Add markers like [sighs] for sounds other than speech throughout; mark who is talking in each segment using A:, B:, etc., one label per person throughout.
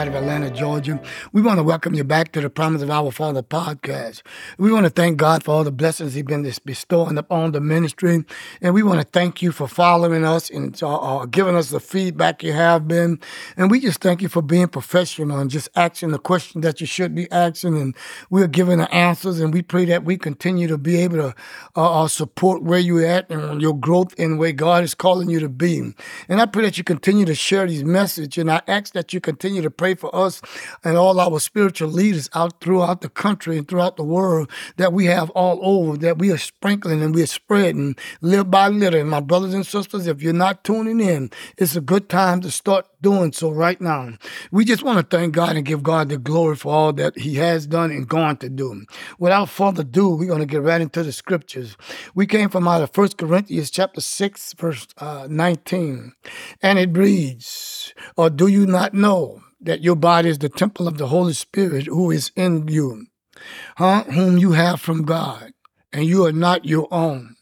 A: out of Atlanta, Georgia. We want to welcome you back to the Promise of Our Father podcast. We want to thank God for all the blessings He's been bestowing upon the ministry. And we want to thank you for following us and uh, uh, giving us the feedback you have been. And we just thank you for being professional and just asking the question that you should be asking. And we're giving the answers. And we pray that we continue to be able to uh, uh support where you're at and your growth in where God is calling you to be. And I pray that you continue to share these messages. And I ask that you continue to pray for us and all our spiritual leaders out throughout the country and throughout the world that we have all over, that we are sprinkling and we are spreading little by little. And my brothers and sisters, if you're not tuning in, it's a good time to start doing so right now. We just want to thank God and give God the glory for all that He has done and going to do. Without further ado, we're going to get right into the scriptures. We came from out of 1 Corinthians chapter 6, verse uh, 19, and it reads, Or do you not know that your body is the temple of the Holy Spirit who is in you, huh? whom you have from God, and you are not your own?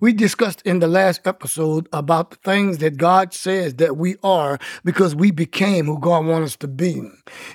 A: We discussed in the last episode about the things that God says that we are because we became who God wants us to be.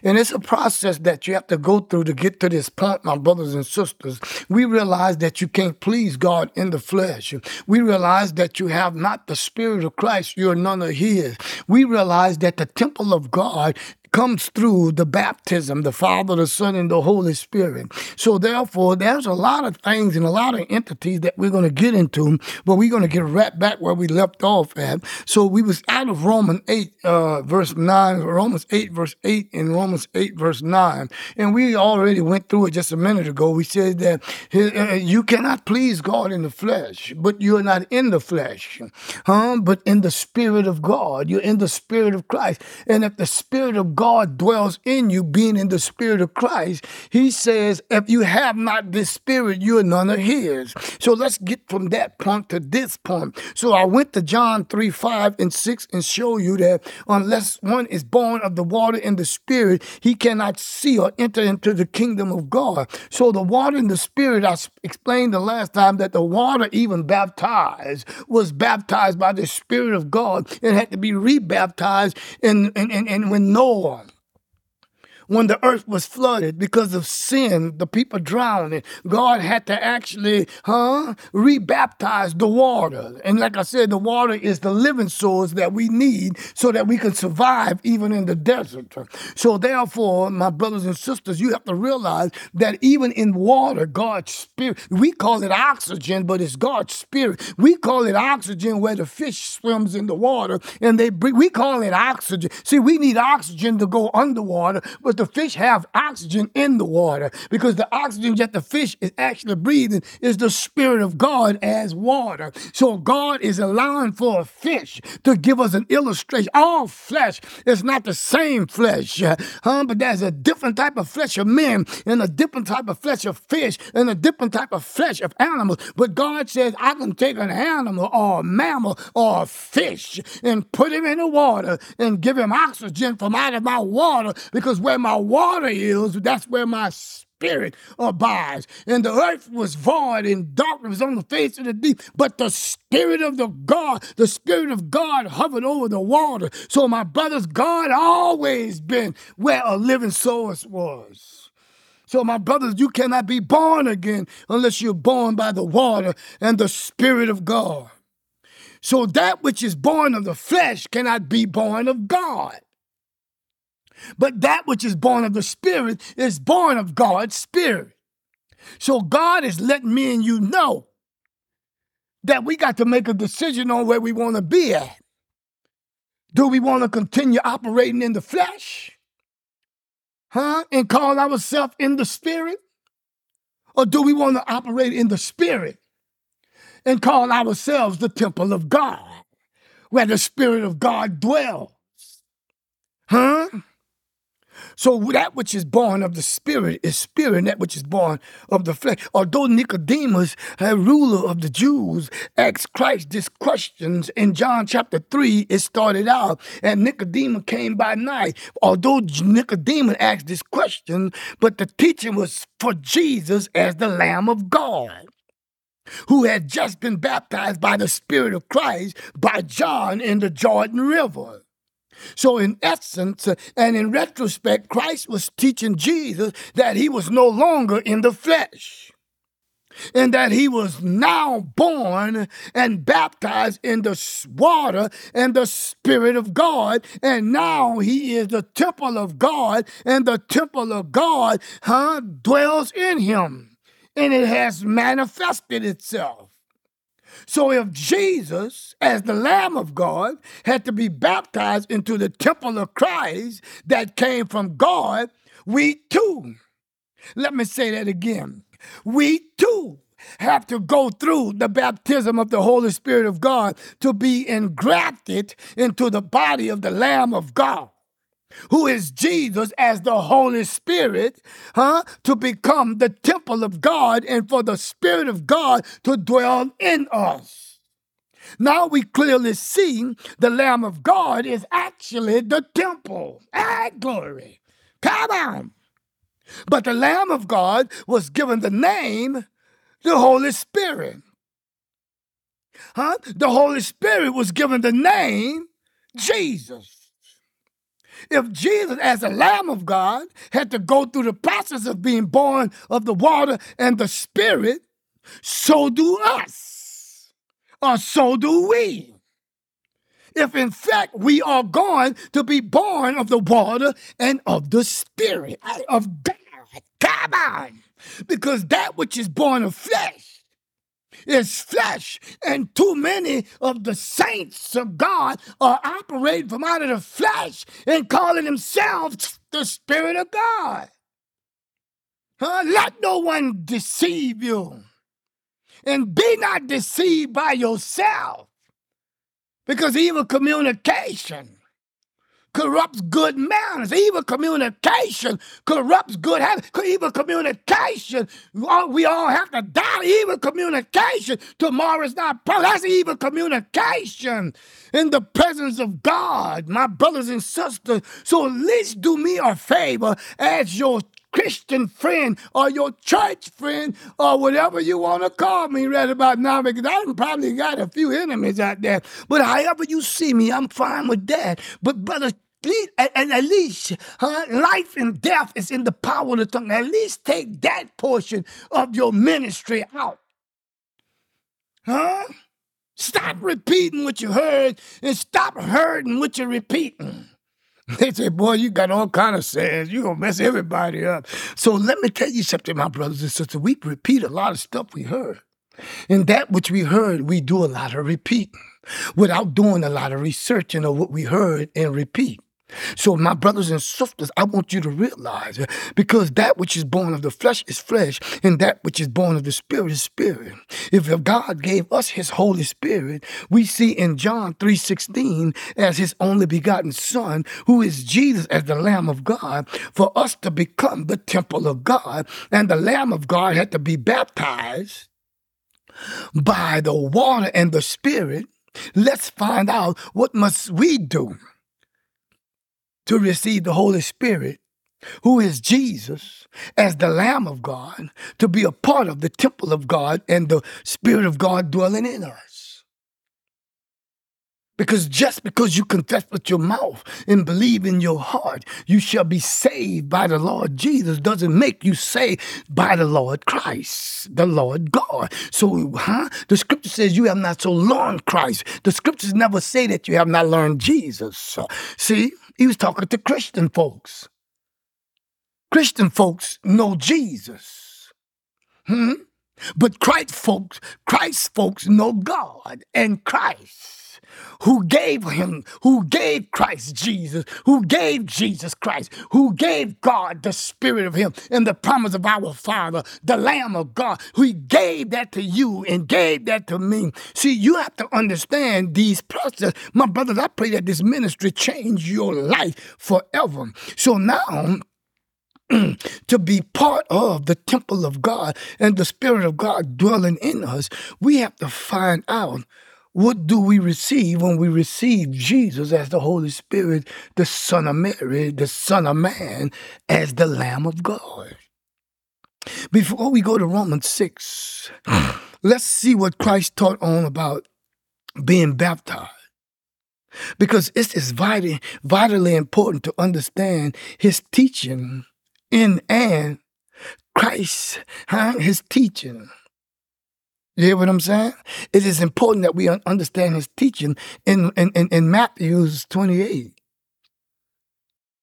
A: And it's a process that you have to go through to get to this point, my brothers and sisters. We realize that you can't please God in the flesh. We realize that you have not the Spirit of Christ, you're none of His. We realize that the temple of God comes through the baptism, the Father, the Son, and the Holy Spirit. So therefore, there's a lot of things and a lot of entities that we're going to get into, but we're going to get right back where we left off at. So we was out of Romans 8, uh, verse 9, Romans 8, verse 8, and Romans 8, verse 9. And we already went through it just a minute ago. We said that uh, you cannot please God in the flesh, but you're not in the flesh, huh? but in the Spirit of God. You're in the Spirit of Christ. And if the Spirit of God dwells in you, being in the Spirit of Christ, he says, if you have not this Spirit, you are none of his. So let's get from that point to this point. So I went to John 3 5 and 6 and show you that unless one is born of the water and the Spirit, he cannot see or enter into the kingdom of God. So the water and the Spirit, I explained the last time that the water, even baptized, was baptized by the Spirit of God and had to be rebaptized. And, and, and, and when Noah when the earth was flooded because of sin, the people drowning. God had to actually, huh, rebaptize the water. And like I said, the water is the living source that we need so that we can survive even in the desert. So therefore, my brothers and sisters, you have to realize that even in water, God's spirit, we call it oxygen, but it's God's spirit. We call it oxygen where the fish swims in the water and they breathe. We call it oxygen. See, we need oxygen to go underwater, but the fish have oxygen in the water because the oxygen that the fish is actually breathing is the Spirit of God as water. So God is allowing for a fish to give us an illustration. All flesh is not the same flesh, huh? but there's a different type of flesh of men and a different type of flesh of fish and a different type of flesh of animals. But God says, I can take an animal or a mammal or a fish and put him in the water and give him oxygen from out of my water because where my my water is, that's where my spirit abides. And the earth was void and darkness on the face of the deep, but the spirit of the God, the spirit of God hovered over the water. So my brothers, God always been where a living source was. So, my brothers, you cannot be born again unless you're born by the water and the Spirit of God. So, that which is born of the flesh cannot be born of God. But that which is born of the Spirit is born of God's Spirit. So God is letting me and you know that we got to make a decision on where we want to be at. Do we want to continue operating in the flesh? Huh? And call ourselves in the spirit? Or do we want to operate in the spirit and call ourselves the temple of God, where the spirit of God dwells? Huh? So that which is born of the spirit is spirit, and that which is born of the flesh. Although Nicodemus, a ruler of the Jews, asked Christ this questions in John chapter 3, it started out, and Nicodemus came by night. Although Nicodemus asked this question, but the teaching was for Jesus as the Lamb of God who had just been baptized by the Spirit of Christ by John in the Jordan River. So, in essence uh, and in retrospect, Christ was teaching Jesus that he was no longer in the flesh and that he was now born and baptized in the water and the Spirit of God. And now he is the temple of God, and the temple of God huh, dwells in him, and it has manifested itself. So if Jesus, as the Lamb of God, had to be baptized into the temple of Christ that came from God, we too, let me say that again we too have to go through the baptism of the Holy Spirit of God to be engrafted into the body of the Lamb of God. Who is Jesus as the Holy Spirit, huh? To become the temple of God and for the Spirit of God to dwell in us. Now we clearly see the Lamb of God is actually the temple. Ah, glory. Come on. But the Lamb of God was given the name, the Holy Spirit. Huh? The Holy Spirit was given the name Jesus. If Jesus, as the Lamb of God, had to go through the process of being born of the water and the Spirit, so do us, or so do we if in fact we are going to be born of the water and of the Spirit of God. Come on! Because that which is born of flesh is flesh, and too many of the saints of God are operating from out of the flesh and calling themselves the Spirit of God. Huh? Let no one deceive you. And be not deceived by yourself. Because evil communication corrupts good manners. Evil communication corrupts good habits. Evil communication, we all have to die. Evil communication. Tomorrow's not promised. That's evil communication in the presence of God, my brothers and sisters. So at least do me a favor as your Christian friend or your church friend or whatever you want to call me right about now because I probably got a few enemies out there. But however you see me, I'm fine with that. But brother, and at least huh, life and death is in the power of the tongue. At least take that portion of your ministry out. Huh? Stop repeating what you heard and stop hurting what you're repeating. [laughs] They say, boy, you got all kind of sayings. You're gonna mess everybody up. So let me tell you something, my brothers and sisters. We repeat a lot of stuff we heard. And that which we heard, we do a lot of repeating without doing a lot of researching of what we heard and repeat. So, my brothers and sisters, I want you to realize because that which is born of the flesh is flesh, and that which is born of the spirit is spirit. If God gave us his Holy Spirit, we see in John 3:16 as his only begotten Son, who is Jesus as the Lamb of God, for us to become the temple of God. And the Lamb of God had to be baptized by the water and the Spirit. Let's find out what must we do to receive the Holy Spirit, who is Jesus, as the Lamb of God, to be a part of the temple of God and the Spirit of God dwelling in us. Because just because you confess with your mouth and believe in your heart, you shall be saved by the Lord Jesus, doesn't make you saved by the Lord Christ, the Lord God. So, huh? The scripture says you have not so learned Christ. The scriptures never say that you have not learned Jesus. See? He was talking to Christian folks. Christian folks know Jesus. Hmm? But Christ folks, Christ folks know God and Christ who gave him, who gave Christ Jesus, who gave Jesus Christ, who gave God the Spirit of Him and the promise of our Father, the Lamb of God, who gave that to you and gave that to me. See, you have to understand these processes. My brothers, I pray that this ministry change your life forever. So now, [clears throat] to be part of the temple of God and the Spirit of God dwelling in us, we have to find out what do we receive when we receive Jesus as the Holy Spirit, the Son of Mary, the Son of Man, as the Lamb of God? Before we go to Romans 6, [sighs] let's see what Christ taught on about being baptized. because it is vitally, vitally important to understand his teaching in and Christ, his teaching. You hear what I'm saying? It is important that we understand his teaching in, in, in, in Matthew's 28,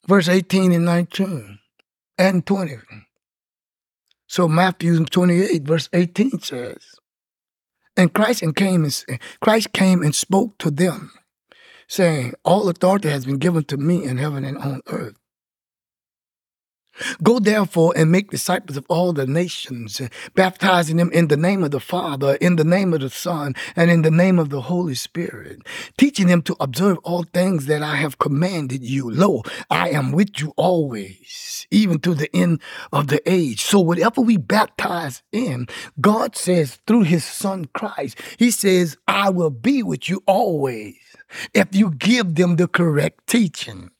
A: verse 18 and 19 and 20. So Matthew 28, verse 18 says, And Christ and came and Christ came and spoke to them, saying, All authority has been given to me in heaven and on earth. Go therefore and make disciples of all the nations, baptizing them in the name of the Father, in the name of the Son, and in the name of the Holy Spirit, teaching them to observe all things that I have commanded you. Lo, I am with you always, even to the end of the age. So whatever we baptize in, God says through his Son Christ, he says, I will be with you always if you give them the correct teaching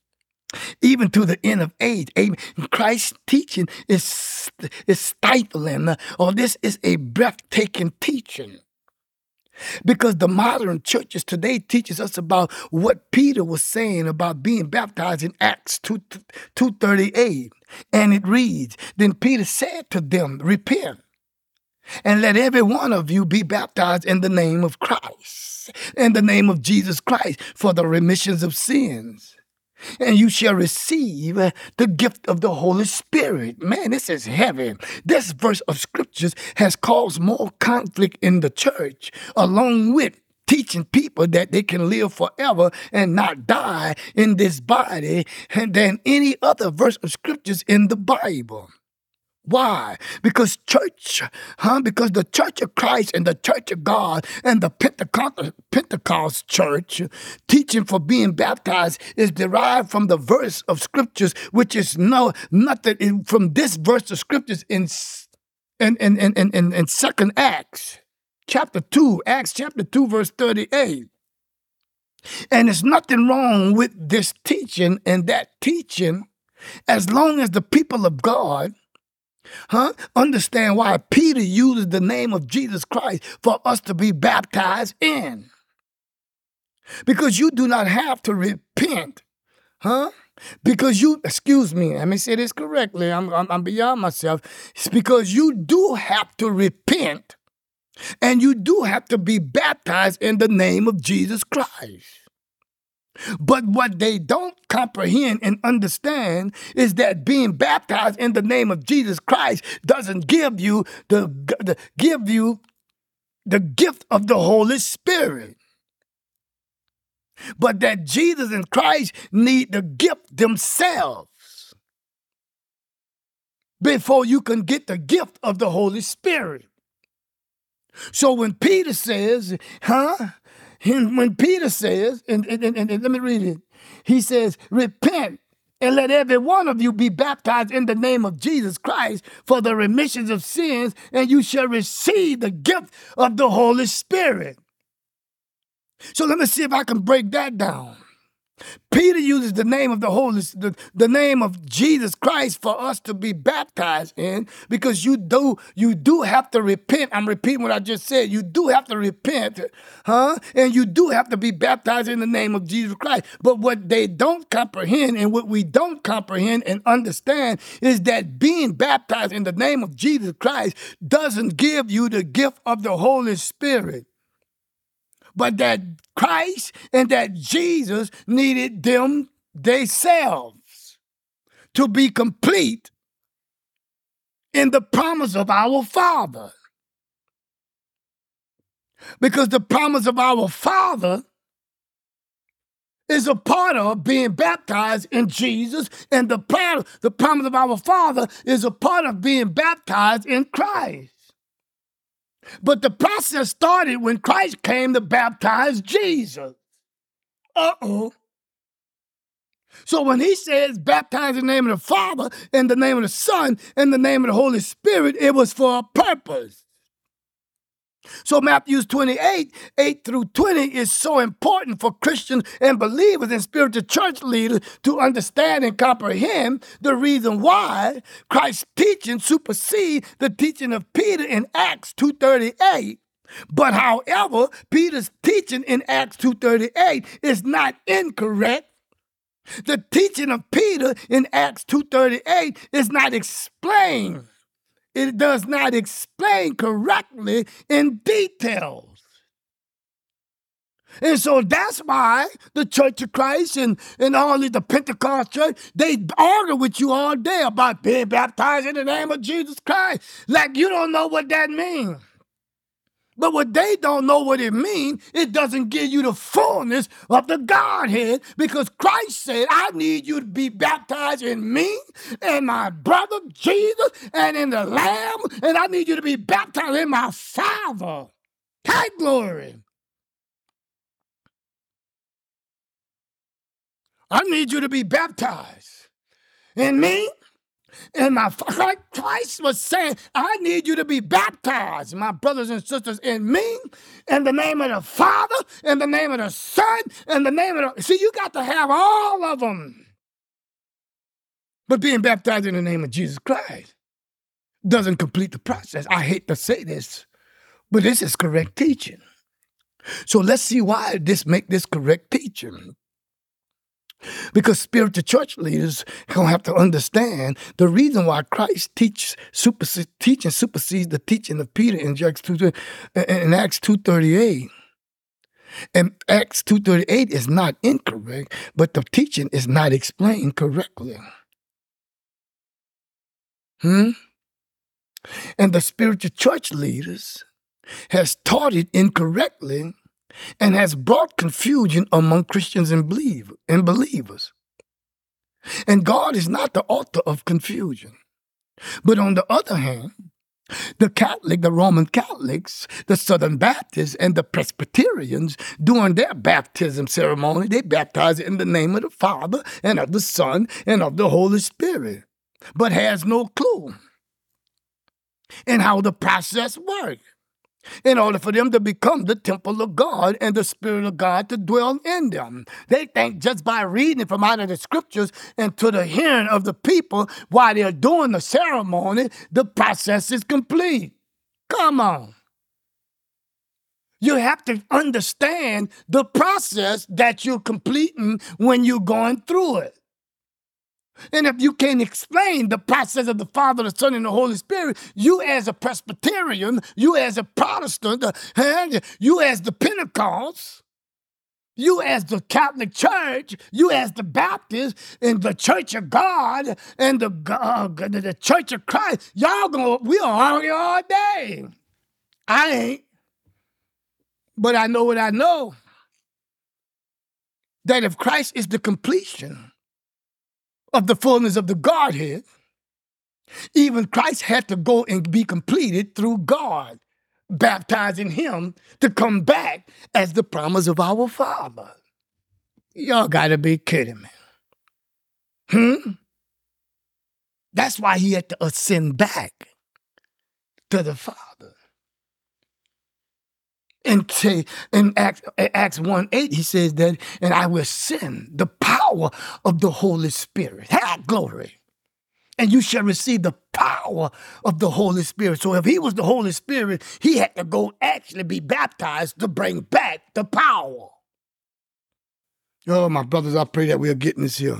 A: even to the end of age. Amen. Christ's teaching is, is stifling, or oh, this is a breathtaking teaching. Because the modern churches today teaches us about what Peter was saying about being baptized in Acts 2, 238. And it reads, Then Peter said to them, Repent, and let every one of you be baptized in the name of Christ, in the name of Jesus Christ, for the remissions of sins and you shall receive uh, the gift of the Holy Spirit. Man, this is heavy. This verse of scriptures has caused more conflict in the church, along with teaching people that they can live forever and not die in this body than any other verse of scriptures in the Bible. Why? Because church, huh? Because the church of Christ and the church of God and the Pentecost, Pentecost church teaching for being baptized is derived from the verse of scriptures, which is no nothing from this verse of scriptures in in, in, in, in, in, in second Acts, chapter 2, Acts chapter 2, verse 38. And there's nothing wrong with this teaching and that teaching as long as the people of God Huh? Understand why Peter uses the name of Jesus Christ for us to be baptized in. Because you do not have to repent. Huh? Because you, excuse me, let me say this correctly. I'm, I'm, I'm beyond myself. It's because you do have to repent and you do have to be baptized in the name of Jesus Christ. But what they don't comprehend and understand is that being baptized in the name of Jesus Christ doesn't give you the, the give you the gift of the Holy Spirit. But that Jesus and Christ need the gift themselves before you can get the gift of the Holy Spirit. So when Peter says, huh? When Peter says, and, and, and, and let me read it, he says, Repent and let every one of you be baptized in the name of Jesus Christ for the remissions of sins, and you shall receive the gift of the Holy Spirit. So let me see if I can break that down. Peter uses the name of the Holy, the, the name of Jesus Christ for us to be baptized in, because you do you do have to repent. I'm repeating what I just said. You do have to repent, huh? And you do have to be baptized in the name of Jesus Christ. But what they don't comprehend and what we don't comprehend and understand is that being baptized in the name of Jesus Christ doesn't give you the gift of the Holy Spirit but that Christ and that Jesus needed them themselves to be complete in the promise of our Father. Because the promise of our Father is a part of being baptized in Jesus, and the, part, the promise of our Father is a part of being baptized in Christ. But the process started when Christ came to baptize Jesus. Uh oh. So when he says baptize in the name of the Father, in the name of the Son, in the name of the Holy Spirit, it was for a purpose. So Matthew's 28, 8 through 20 is so important for Christians and believers and spiritual church leaders to understand and comprehend the reason why Christ's teaching supersedes the teaching of Peter in Acts 2.38 But however, Peter's teaching in Acts 2.38 is not incorrect. The teaching of Peter in Acts 2.38 is not explained. It does not explain correctly in details. And so that's why the Church of Christ and, and all of the Pentecost church, they argue with you all day about being baptized in the name of Jesus Christ. Like you don't know what that means. But what they don't know what it means, it doesn't give you the fullness of the Godhead because Christ said, I need you to be baptized in me and my brother Jesus and in the Lamb, and I need you to be baptized in my Father. High glory. I need you to be baptized in me and my like Christ was saying, I need you to be baptized, my brothers and sisters, in me, in the name of the Father, in the name of the Son, in the name of the. See, you got to have all of them. But being baptized in the name of Jesus Christ doesn't complete the process. I hate to say this, but this is correct teaching. So let's see why this make this correct teaching. Because spiritual church leaders gonna have to understand the reason why Christ teach, supersede, teaching supersedes the teaching of Peter in Acts two in Acts two thirty eight. And Acts two thirty eight is not incorrect, but the teaching is not explained correctly. Hmm. And the spiritual church leaders has taught it incorrectly and has brought confusion among Christians and, believe, and believers. And God is not the author of confusion. But on the other hand, the Catholic, the Roman Catholics, the Southern Baptists, and the Presbyterians, during their baptism ceremony, they baptize in the name of the Father and of the Son and of the Holy Spirit, but has no clue in how the process works in order for them to become the temple of God and the Spirit of God to dwell in them. They think just by reading from out of the scriptures and to the hearing of the people while they're doing the ceremony, the process is complete. Come on. You have to understand the process that you're completing when you're going through it. And if you can't explain the process of the Father, the Son, and the Holy Spirit, you as a Presbyterian, you as a Protestant, you as the Pentecost, you as the Catholic Church, you as the Baptist, and the Church of God, and the, uh, the Church of Christ, y'all gonna, we are argue all day. I ain't. But I know what I know. That if Christ is the completion, of the fullness of the Godhead, even Christ had to go and be completed through God, baptizing him to come back as the promise of our Father. Y'all gotta be kidding me. Hmm? That's why he had to ascend back to the Father. Say in Acts, Acts 1 8, he says that, and I will send the power of the Holy Spirit. Glory. And you shall receive the power of the Holy Spirit. So if he was the Holy Spirit, he had to go actually be baptized to bring back the power. Oh, my brothers, I pray that we are getting this here.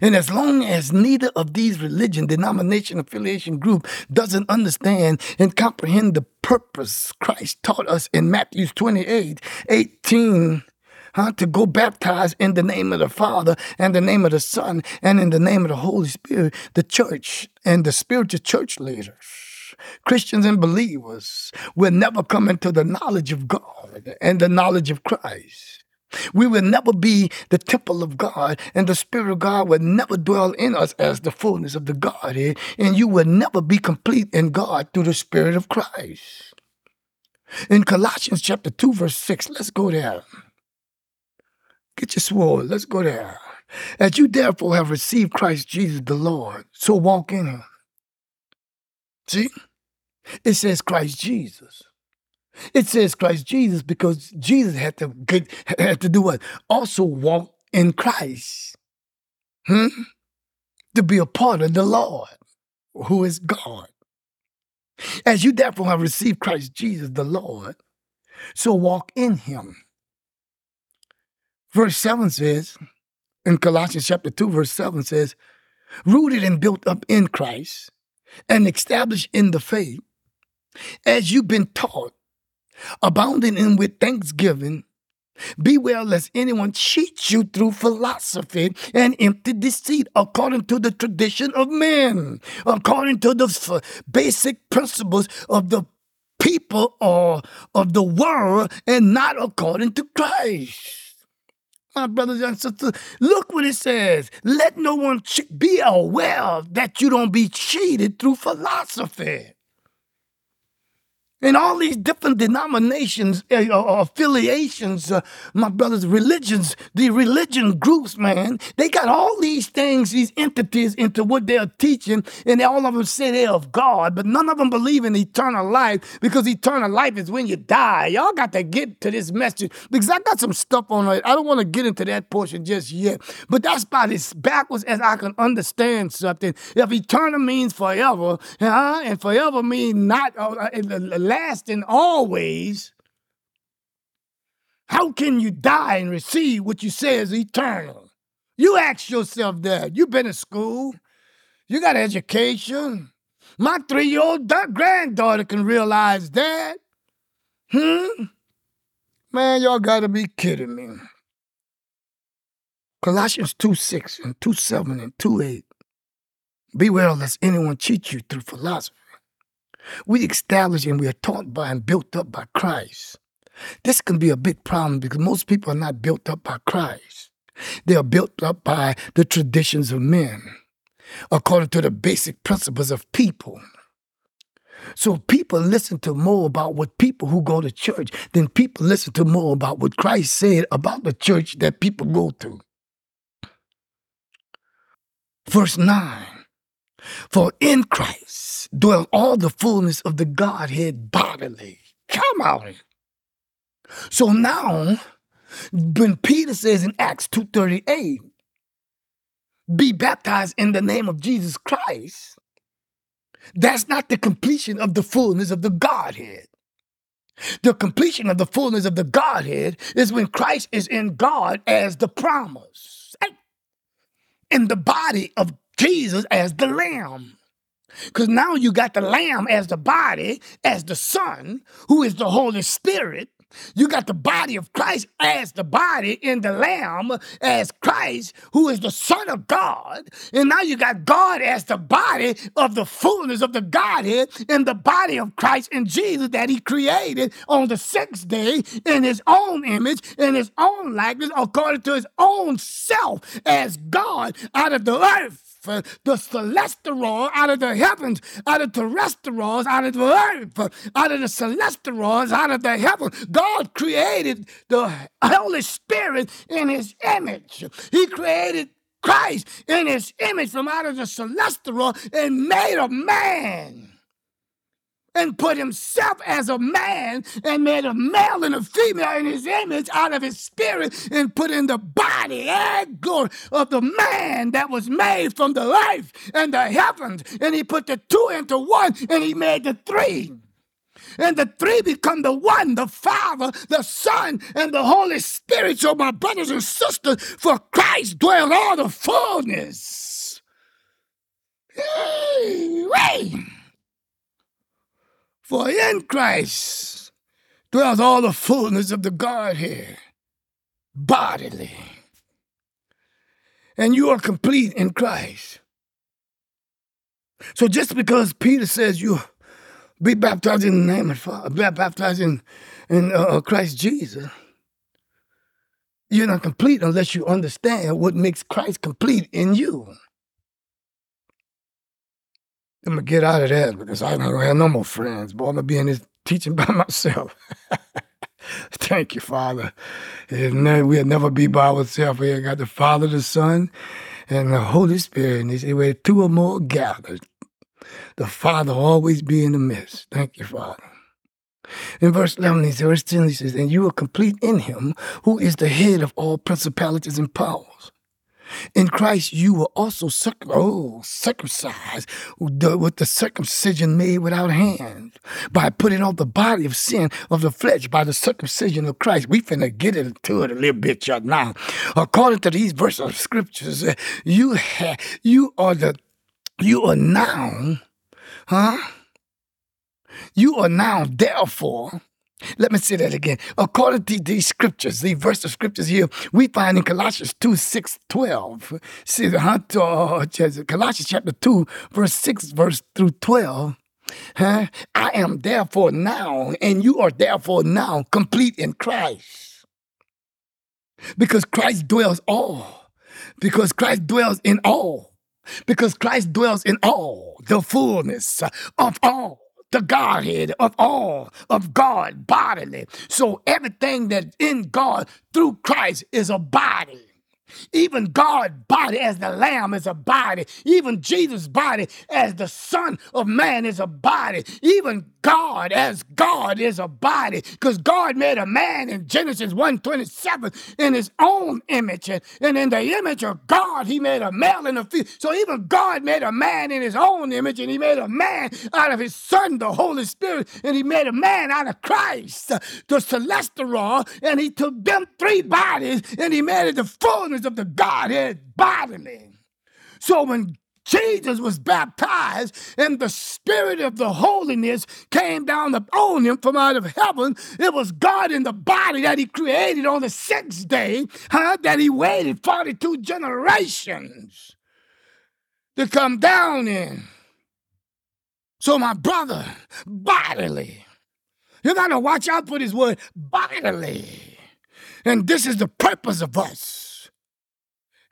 A: And as long as neither of these religion, denomination, affiliation group doesn't understand and comprehend the purpose Christ taught us in Matthew 28, 18, huh, to go baptize in the name of the Father and the name of the Son and in the name of the Holy Spirit, the church and the spiritual church leaders, Christians and believers will never come into the knowledge of God and the knowledge of Christ. We will never be the temple of God, and the Spirit of God will never dwell in us as the fullness of the Godhead, and you will never be complete in God through the Spirit of Christ. In Colossians chapter 2, verse 6, let's go there. Get your sword, let's go there. As you therefore have received Christ Jesus the Lord, so walk in him. See? It says Christ Jesus. It says Christ Jesus because Jesus had to get, had to do what? Also walk in Christ. Hmm? To be a part of the Lord, who is God. As you therefore have received Christ Jesus the Lord, So walk in him. Verse 7 says, in Colossians chapter 2, verse 7 says, rooted and built up in Christ and established in the faith, as you've been taught, abounding in with thanksgiving. Beware lest anyone cheat you through philosophy and empty deceit, according to the tradition of men, according to the basic principles of the people or of the world, and not according to Christ my brothers and sisters, look what it says. Let no one che- be aware that you don't be cheated through philosophy in all these different denominations, uh, affiliations, uh, my brothers, religions, the religion groups, man, they got all these things, these entities into what they're teaching, and all of them say they're of God, but none of them believe in eternal life because eternal life is when you die. Y'all got to get to this message because I got some stuff on it. I don't want to get into that portion just yet, but that's about as backwards as I can understand something. If eternal means forever, uh, and forever means not. Uh, lasting always, how can you die and receive what you say is eternal? You ask yourself that. You've been to school, you got education. My three year old granddaughter can realize that. Hmm? Man, y'all gotta be kidding me. Colossians 2 6 and 2 7 and 2 8. Beware lest anyone cheat you through philosophy we establish and we are taught by and built up by Christ. This can be a big problem because most people are not built up by Christ. They are built up by the traditions of men, according to the basic principles of people. So people listen to more about what people who go to church than people listen to more about what Christ said about the church that people go to. Verse 9 For in Christ, dwell all the fullness of the Godhead bodily. Come on. So now, when Peter says in Acts 2.38, be baptized in the name of Jesus Christ, that's not the completion of the fullness of the Godhead. The completion of the fullness of the Godhead is when Christ is in God as the promise, in the body of Jesus as the Lamb. Because now you got the Lamb as the body, as the Son, who is the Holy Spirit. You got the body of Christ as the body in the Lamb, as Christ, who is the Son of God. And now you got God as the body of the fullness of the Godhead in the body of Christ and Jesus that He created on the sixth day in His own image, in His own likeness, according to His own self as God out of the earth Uh, the celestial out of the heavens, out of terrestrials, out of the earth, out of the celestials, out of the heavens. God created the Holy Spirit in his image. He created Christ in his image from out of the celestial and made a man and put himself as a man and made a male and a female in his image out of his spirit and put in the body and glory of the man that was made from the life and the heavens. And he put the two into one and he made the three. And the three become the one, the Father, the Son, and the Holy Spirit. So, my brothers and sisters, for Christ dwells all the fullness. Hey, for in Christ dwells all the fullness of the Godhead bodily. And you are complete in Christ. So just because Peter says you be baptized in the name of Father, be baptized in, in uh, Christ Jesus, you're not complete unless you understand what makes Christ complete in you. I'm gonna get out of that because I don't have no more friends. Boy, I'm gonna be in this teaching by [laughs] myself. [laughs] Thank you, Father. We'll never be by ourselves. We got the Father, the Son, and the Holy Spirit. And they say, where two or more gathered, the Father always be in the midst. Thank you, Father. In verse 11, he says, verse 10, he says, And you are complete in him who is the head of all principalities and powers. In Christ, you were also circ- oh, circumcised with the circumcision made without hands by putting off the body of sin of the flesh by the circumcision of Christ. We finna get into it a little bit y'all now. According to these verses of scriptures, uh, you ha- you are the you are now, huh? You are now therefore let me say that again. According to these scriptures, these verse of scriptures here, we find in Colossians 2, 6, 12. See, the huh? Uh, Colossians chapter 2, verse 6, verse through 12. Huh? I am therefore now, and you are therefore now complete in Christ. Because Christ dwells all. Because Christ dwells in all. Because Christ dwells in all, the fullness of all the Godhead of all of God bodily. So everything that's in God through Christ is a body. Even God body as the lamb is a body. Even Jesus body as the son of man is a body. Even God as God is a body. Because God made a man in Genesis 127 in his own image. And, and in the image of God, he made a male and a female. So even God made a man in his own image and he made a man out of his son, the Holy Spirit. And he made a man out of Christ, the celestial. And he took them three bodies and he made it the fullness of the Godhead bodily. So when Jesus was baptized, and the Spirit of the holiness came down upon him from out of heaven. It was God in the body that he created on the sixth day, huh? That he waited 42 generations to come down in. So, my brother, bodily. You gotta watch out for this word bodily. And this is the purpose of us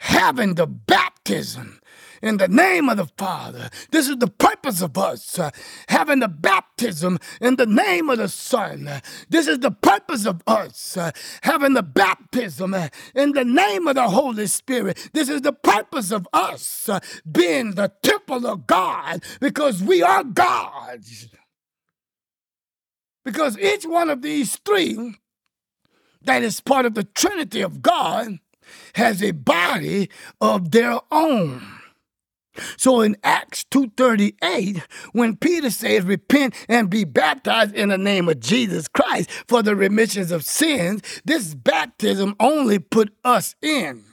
A: having the baptism in the name of the Father. This is the purpose of us uh, having the baptism in the name of the Son. This is the purpose of us uh, having the baptism uh, in the name of the Holy Spirit. This is the purpose of us uh, being the temple of God because we are God's. Because each one of these three that is part of the Trinity of God has a body of their own. So in Acts 2:38, when Peter says, "Repent and be baptized in the name of Jesus Christ for the remissions of sins," this baptism only put us in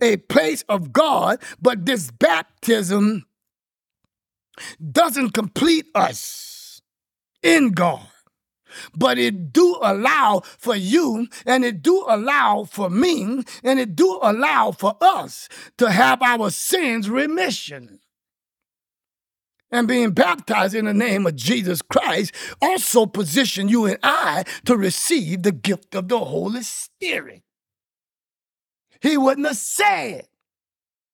A: a place of God, but this baptism doesn't complete us in God but it do allow for you and it do allow for me and it do allow for us to have our sins remission and being baptized in the name of Jesus Christ also position you and I to receive the gift of the Holy Spirit. He wouldn't have said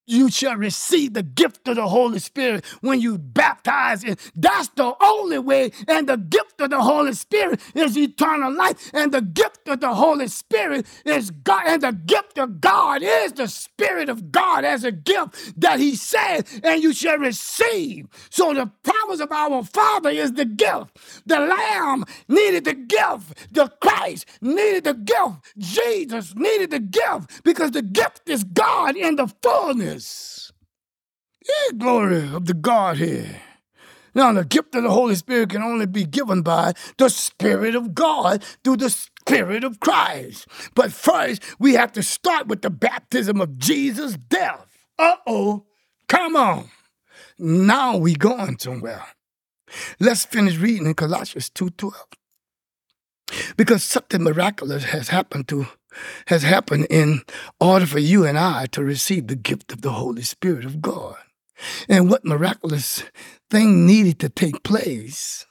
A: you shall receive the gift of the Holy Spirit when you baptize in. That's the only way. And the gift of the Holy Spirit is eternal life. And the gift of the Holy Spirit is God. And the gift of God is the Spirit of God as a gift that He said, and you shall receive. So the promise of our Father is the gift. The Lamb needed the gift. The Christ needed the gift. Jesus needed the gift because the gift is God in the fullness is. Yeah, glory of the Godhead. Now, the gift of the Holy Spirit can only be given by the Spirit of God through the Spirit of Christ. But first, we have to start with the baptism of Jesus' death. Uh oh, come on. Now we going somewhere. Let's finish reading in Colossians 2:12. Because something miraculous has happened to has happened in order for you and I to receive the gift of the Holy Spirit of God. And what miraculous thing needed to take place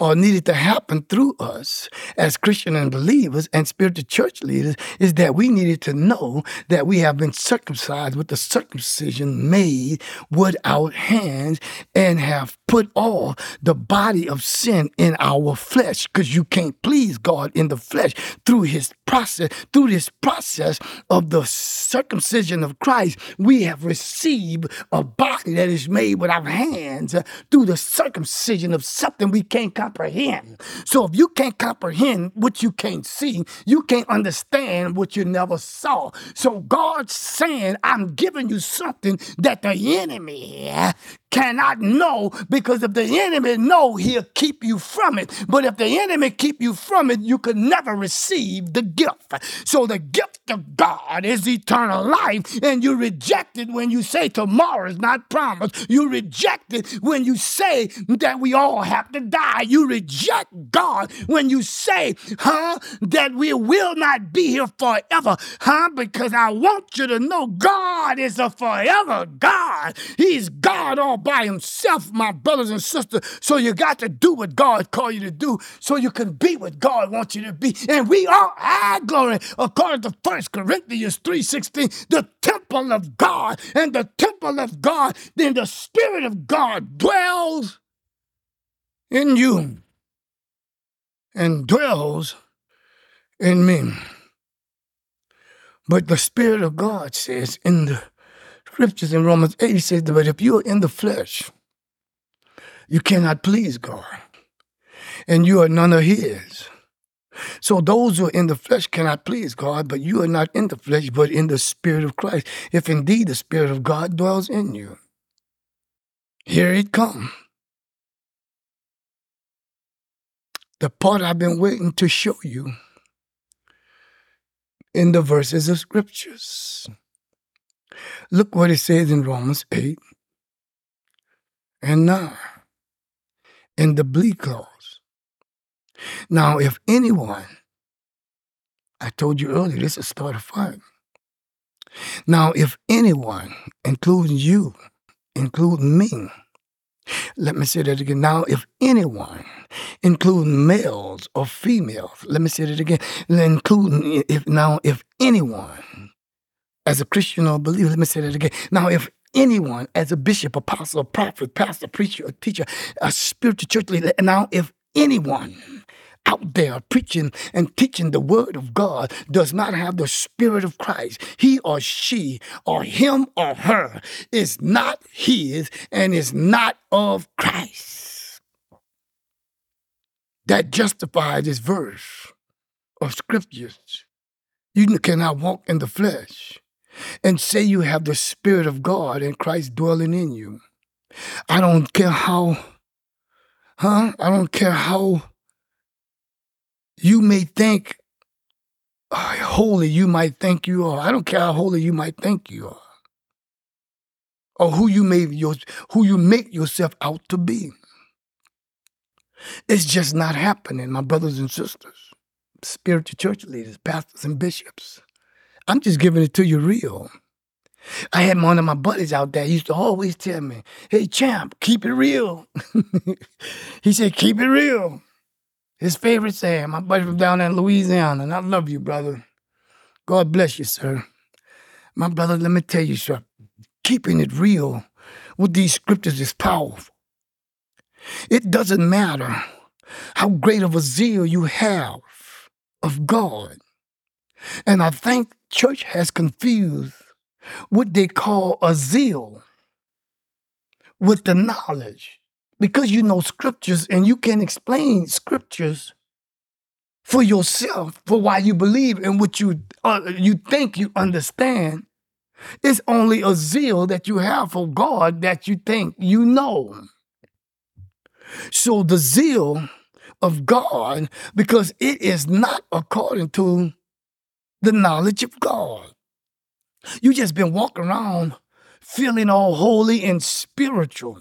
A: or needed to happen through us as Christian and believers and spiritual church leaders is that we needed to know that we have been circumcised with the circumcision made without hands and have put all the body of sin in our flesh because you can't please God in the flesh through his process through this process of the circumcision of Christ. We have received a body that is made without hands through the circumcision of something we can't comprehend. So if you can't comprehend what you can't see, you can't understand what you never saw. So God's saying, I'm giving you something that the enemy cannot know because if the enemy know he'll keep you from it but if the enemy keep you from it you could never receive the gift so the gift of god is eternal life and you reject it when you say tomorrow is not promised you reject it when you say that we all have to die you reject god when you say huh that we will not be here forever huh because i want you to know god is a forever god he's god all by himself, my brothers and sisters. So you got to do what God called you to do so you can be what God wants you to be. And we are our glory, according to 1 Corinthians 3.16, the temple of God. And the temple of God, then the Spirit of God dwells in you and dwells in me. But the Spirit of God says in the scriptures in Romans 8 he says, But if you are in the flesh, you cannot please God, and you are none of His. So those who are in the flesh cannot please God, but you are not in the flesh, but in the Spirit of Christ, if indeed the Spirit of God dwells in you. Here it comes. The part I've been waiting to show you in the verses of scriptures. Look what it says in Romans 8 and 9 in the bleak clause. Now, if anyone, I told you earlier, this is start a fight. Now, if anyone, including you, including me, let me say that again. Now, if anyone, including males or females, let me say that again, including if now if anyone as a Christian or believer, let me say that again. Now, if anyone, as a bishop, apostle, prophet, pastor, preacher, teacher, a spiritual church leader, now, if anyone out there preaching and teaching the word of God does not have the spirit of Christ, he or she or him or her is not his and is not of Christ. That justifies this verse of scriptures. You cannot walk in the flesh and say you have the Spirit of God and Christ dwelling in you. I don't care how, huh? I don't care how you may think how holy you might think you are. I don't care how holy you might think you are. Or who you may your, who you make yourself out to be. It's just not happening, my brothers and sisters, spiritual church leaders, pastors and bishops. I'm just giving it to you real. I had one of my buddies out there. He used to always tell me, "Hey, champ, keep it real." [laughs] he said, "Keep it real." His favorite saying. My buddy from down in Louisiana, and I love you, brother. God bless you, sir. My brother, let me tell you, sir, keeping it real with these scriptures is powerful. It doesn't matter how great of a zeal you have of God. And I think church has confused what they call a zeal with the knowledge. Because you know scriptures and you can explain scriptures for yourself, for why you believe in what you uh, you think you understand. It's only a zeal that you have for God that you think you know. So the zeal of God, because it is not according to the knowledge of God. You just been walking around feeling all holy and spiritual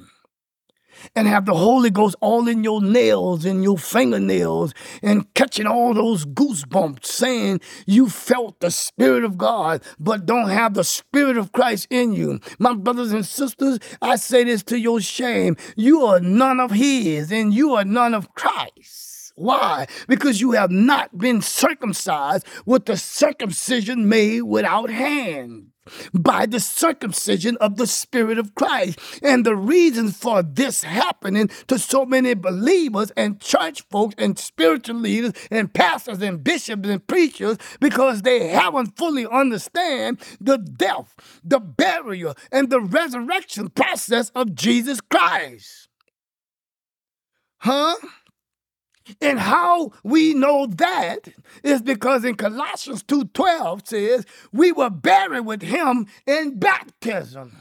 A: and have the Holy Ghost all in your nails and your fingernails and catching all those goosebumps saying you felt the Spirit of God but don't have the Spirit of Christ in you. My brothers and sisters, I say this to your shame. You are none of His and you are none of Christ. Why? Because you have not been circumcised with the circumcision made without hand by the circumcision of the Spirit of Christ. And the reason for this happening to so many believers and church folks and spiritual leaders and pastors and bishops and preachers because they haven't fully understand the death, the burial, and the resurrection process of Jesus Christ. Huh? And how we know that is because in Colossians 2:12 says, "We were buried with him in baptism."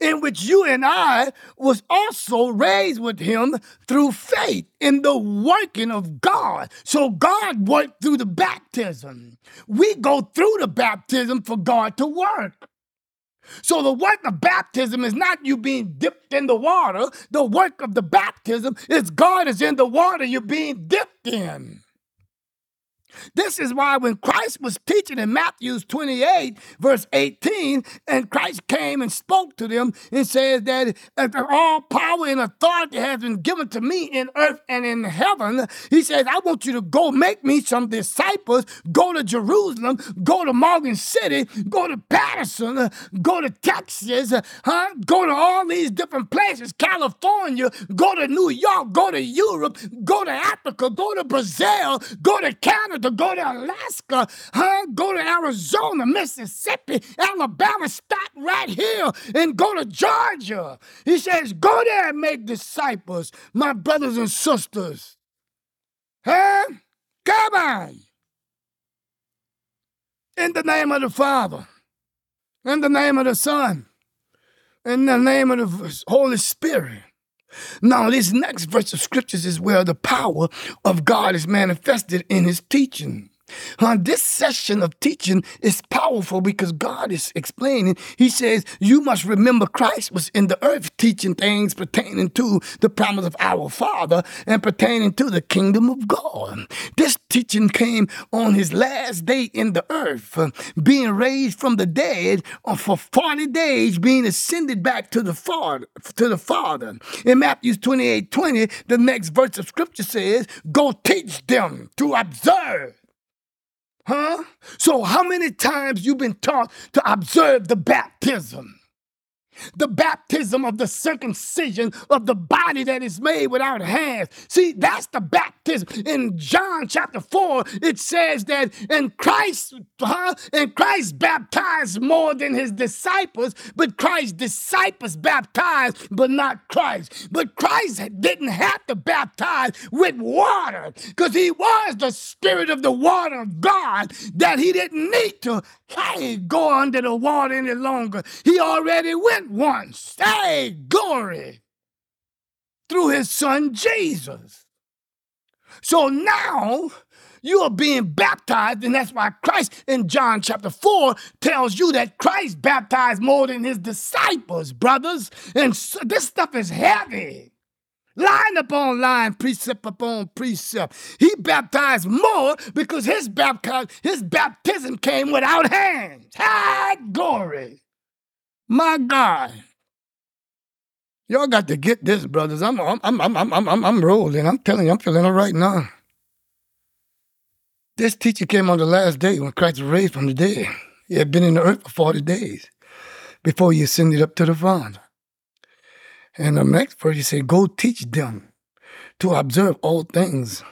A: in which you and I was also raised with him through faith in the working of God. So God worked through the baptism. We go through the baptism for God to work. So the work of baptism is not you being dipped in the water. The work of the baptism is God is in the water you're being dipped in. This is why when Christ was teaching in Matthew 28, verse 18, and Christ came and spoke to them and says that all power and authority has been given to me in earth and in heaven. He says, I want you to go make me some disciples, go to Jerusalem, go to Morgan City, go to Patterson, go to Texas, huh? go to all these different places, California, go to New York, go to Europe, go to Africa, go to Brazil, go to Canada to go to Alaska, huh? Go to Arizona, Mississippi, Alabama, stop right here and go to Georgia. He says, go there and make disciples, my brothers and sisters. Huh? Come on. In the name of the Father, in the name of the Son, in the name of the Holy Spirit. Now, this next verse of scriptures is where the power of God is manifested in his teaching. Uh, this session of teaching is powerful because God is explaining. He says, You must remember Christ was in the earth teaching things pertaining to the promise of our Father and pertaining to the kingdom of God. This teaching came on his last day in the earth, being raised from the dead uh, for 40 days, being ascended back to the Father. To the Father. In Matthew 28 20, the next verse of scripture says, Go teach them to observe Huh? So, how many times you been taught to observe the baptism? The baptism of the circumcision of the body that is made without hands. See, that's the baptism. In John chapter 4, it says that in Christ, huh? And Christ baptized more than his disciples, but Christ's disciples baptized, but not Christ. But Christ didn't have to baptize with water because he was the spirit of the water of God that he didn't need to hey, go under the water any longer. He already went once. Hey, glory. Through his son Jesus. So now you are being baptized, and that's why Christ in John chapter 4 tells you that Christ baptized more than his disciples, brothers. And so this stuff is heavy line upon line, precept upon precept. He baptized more because his baptism, his baptism came without hands. High glory. My God. Y'all got to get this, brothers. I'm, I'm, I'm, I'm, I'm, I'm, I'm rolling. I'm telling you, I'm feeling all right now. This teacher came on the last day when Christ was raised from the dead. He had been in the earth for 40 days before he ascended up to the Father. And the next verse, he said, Go teach them to observe all things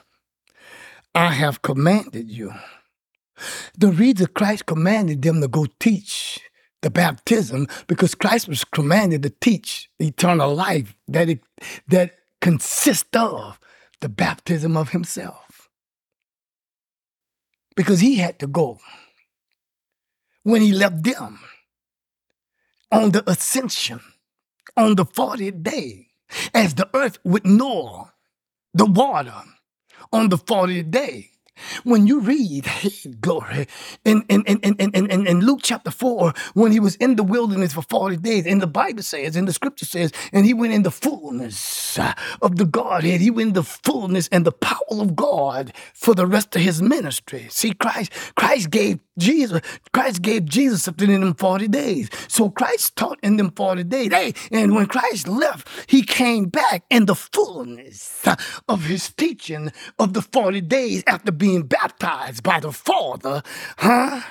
A: I have commanded you. The reason Christ commanded them to go teach the baptism because Christ was commanded to teach eternal life that it, that consists of the baptism of himself. Because he had to go when he left them on the ascension on the 40th day, as the earth would gnaw the water on the 40th day. When you read, hey, [laughs] glory, in, in, in, in, in, in, in Luke chapter 4, when he was in the wilderness for 40 days, and the Bible says, and the scripture says, and he went in the fullness of the Godhead, he went in the fullness and the power of God for the rest of his ministry. See, Christ, Christ gave Jesus, Christ gave Jesus something in them 40 days. So Christ taught in them 40 days. Hey, and when Christ left, he came back in the fullness of his teaching of the 40 days after being baptized by the Father, huh?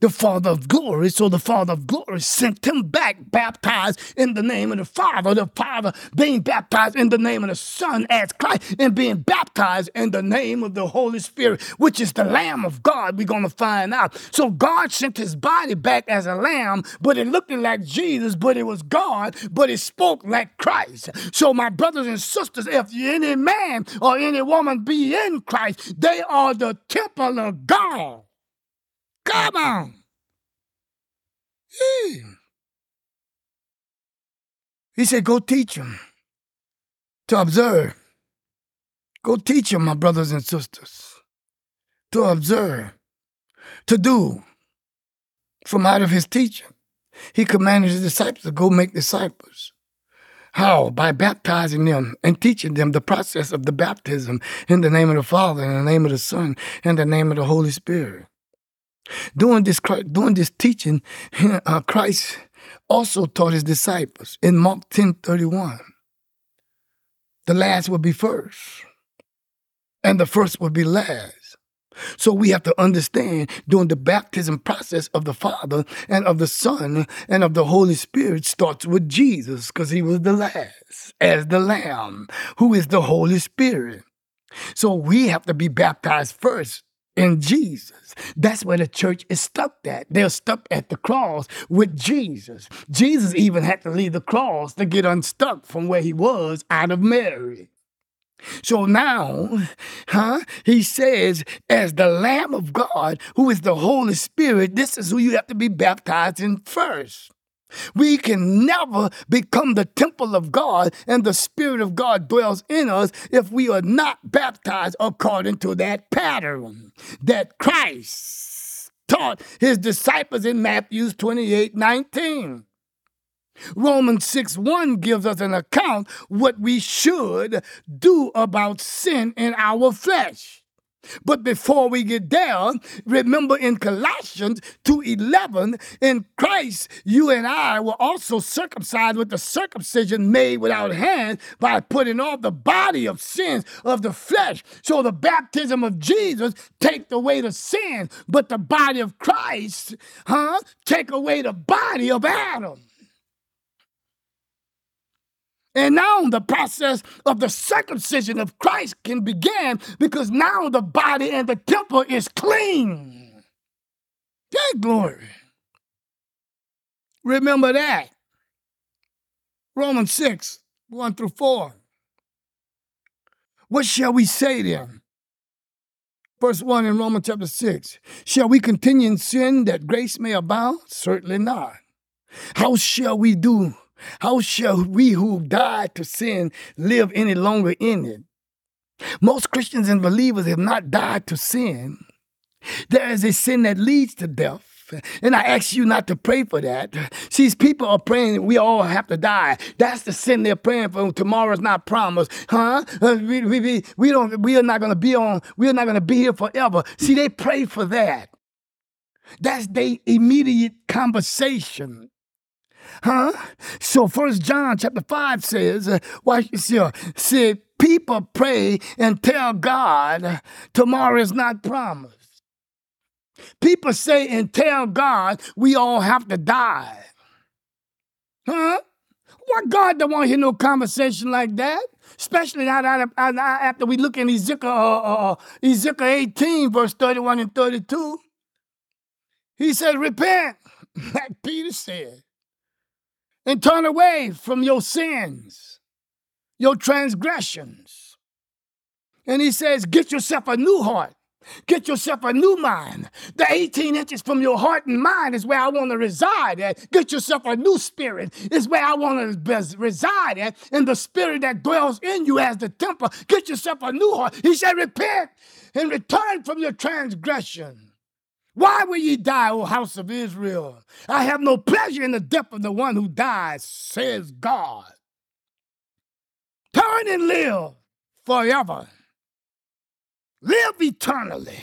A: The Father of glory. So the Father of glory sent him back, baptized in the name of the Father. The Father being baptized in the name of the Son as Christ and being baptized in the name of the Holy Spirit, which is the Lamb of God. We're going to find out. So God sent his body back as a lamb, but it looked like Jesus, but it was God, but it spoke like Christ. So, my brothers and sisters, if any man or any woman be in Christ, they are the temple of God. Come on. He said, Go teach them to observe. Go teach them, my brothers and sisters, to observe, to do from out of his teaching. He commanded his disciples to go make disciples. How? By baptizing them and teaching them the process of the baptism in the name of the Father, in the name of the Son, in the name of the Holy Spirit. Doing this, doing this teaching, [laughs] uh, Christ also taught his disciples in Mark 10 31. The last will be first, and the first will be last. So we have to understand during the baptism process of the Father and of the Son and of the Holy Spirit starts with Jesus because he was the last as the Lamb, who is the Holy Spirit. So we have to be baptized first in Jesus. That's where the church is stuck at. They're stuck at the cross with Jesus. Jesus even had to leave the cross to get unstuck from where he was out of Mary. So now, huh, he says, as the Lamb of God, who is the Holy Spirit, this is who you have to be baptized in first. We can never become the temple of God and the Spirit of God dwells in us if we are not baptized according to that pattern that Christ taught his disciples in Matthew 28 19. Romans 6 1 gives us an account what we should do about sin in our flesh. But before we get there, remember in Colossians 2:11, in Christ you and I were also circumcised with the circumcision made without hands by putting off the body of sins of the flesh. So the baptism of Jesus take away the sin, but the body of Christ, huh, take away the body of Adam. And now the process of the circumcision of Christ can begin because now the body and the temple is clean. Thank glory. Remember that. Romans 6, 1 through 4. What shall we say then? Verse 1 in Romans chapter 6. Shall we continue in sin that grace may abound? Certainly not. How shall we do how shall we who died to sin live any longer in it? Most Christians and believers have not died to sin. There is a sin that leads to death. And I ask you not to pray for that. See, people are praying we all have to die. That's the sin they're praying for. Tomorrow's not promised, huh? Uh, we, we, we, we don't. We are not going to be on. We are not going to be here forever. See, they pray for that. That's their immediate conversation. Huh? So First John chapter 5 says, uh, watch here, said people pray and tell God tomorrow is not promised. People say and tell God we all have to die. Huh? What God don't want to hear no conversation like that? Especially not after we look in Ezekiel, uh, uh, uh Ezekiel 18, verse 31 and 32. He said, Repent, [laughs] like Peter said and turn away from your sins, your transgressions. And he says, Get yourself a new heart. Get yourself a new mind. The 18 inches from your heart and mind is where I want to reside at. Get yourself a new spirit is where I want to reside at. And the spirit that dwells in you as the temple. Get yourself a new heart. He said, repent and return from your transgression. Why will ye die, O house of Israel? I have no pleasure in the death of the one who dies, says God. Turn and live forever. Live eternally.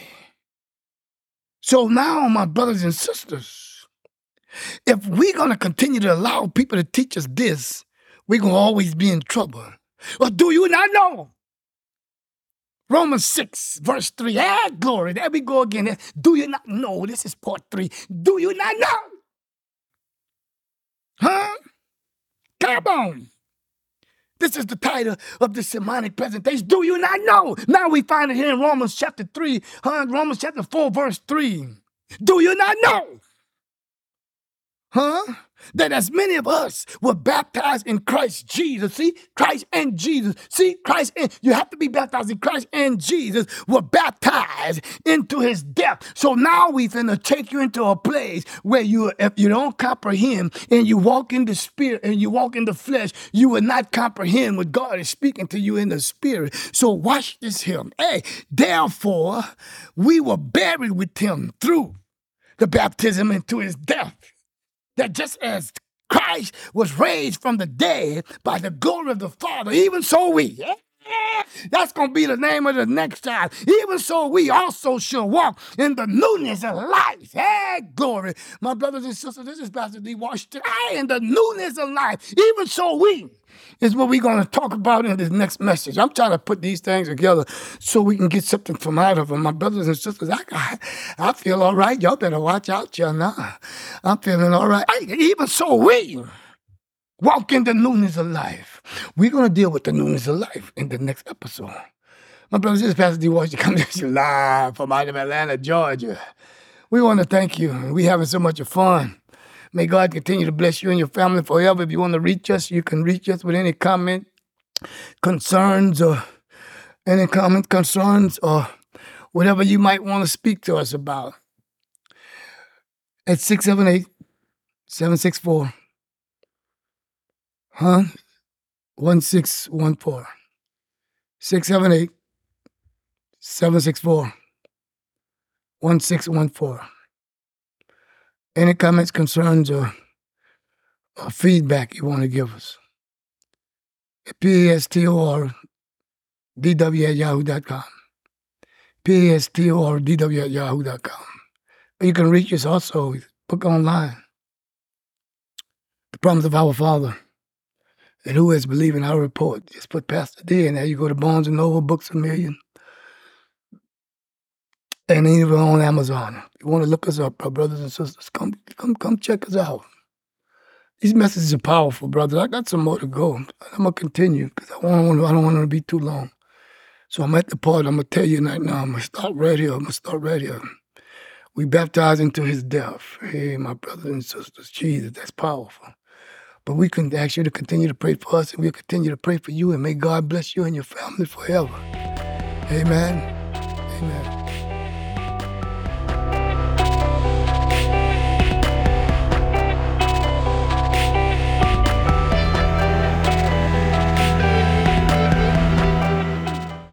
A: So now, my brothers and sisters, if we're going to continue to allow people to teach us this, we're going to always be in trouble. Or do you not know Romans 6, verse 3. Ah, glory. There we go again. Do you not know? This is part 3. Do you not know? Huh? Come on. This is the title of the sermonic presentation. Do you not know? Now we find it here in Romans chapter 3, huh? Romans chapter 4, verse 3. Do you not know? Huh? That as many of us were baptized in Christ Jesus. See, Christ and Jesus. See, Christ and you have to be baptized in Christ and Jesus were baptized into his death. So now we finna take you into a place where you, if you don't comprehend and you walk in the spirit and you walk in the flesh, you will not comprehend what God is speaking to you in the spirit. So watch this here. Hey, therefore, we were buried with him through the baptism into his death that just as Christ was raised from the dead by the glory of the Father, even so we. That's going to be the name of the next child. Even so, we also shall walk in the newness of life. Hey, glory. My brothers and sisters, this is Pastor D. Washington. Hey, in the newness of life. Even so, we is what we're going to talk about in this next message. I'm trying to put these things together so we can get something from out of them. My brothers and sisters, I, I, I feel all right. Y'all better watch out, y'all now. I'm feeling all right. Even so, we walk in the newness of life. We're going to deal with the newness of life in the next episode. My brothers, this is Pastor D. Washington coming to you live from out of Atlanta, Georgia. We want to thank you. We're having so much fun. May God continue to bless you and your family forever. If you want to reach us, you can reach us with any comment, concerns, or any comment, concerns, or whatever you might want to speak to us about. At 678 764 huh? 1614. 678 764 1614. Any comments, concerns, or, or feedback you want to give us? P-A-S-T-O-R D-W at yahoo.com. P-A-S-T-O-R D-W at yahoo.com. You can reach us also, book online. The promise of our Father. And who has believed in our report? Just put Pastor D in there. You go to Barnes and Noble, Books a Million and even on Amazon. If you want to look us up, brothers and sisters, come come come check us out. These messages are powerful, brothers. I got some more to go. I'm gonna continue because I want I don't want to be too long. So I'm at the part. I'm gonna tell you right now. I'm gonna start right here. I'm gonna start right here. We baptized into His death. Hey, my brothers and sisters, Jesus, that's powerful. But we can ask you to continue to pray for us, and we'll continue to pray for you, and may God bless you and your family forever. Amen. Amen.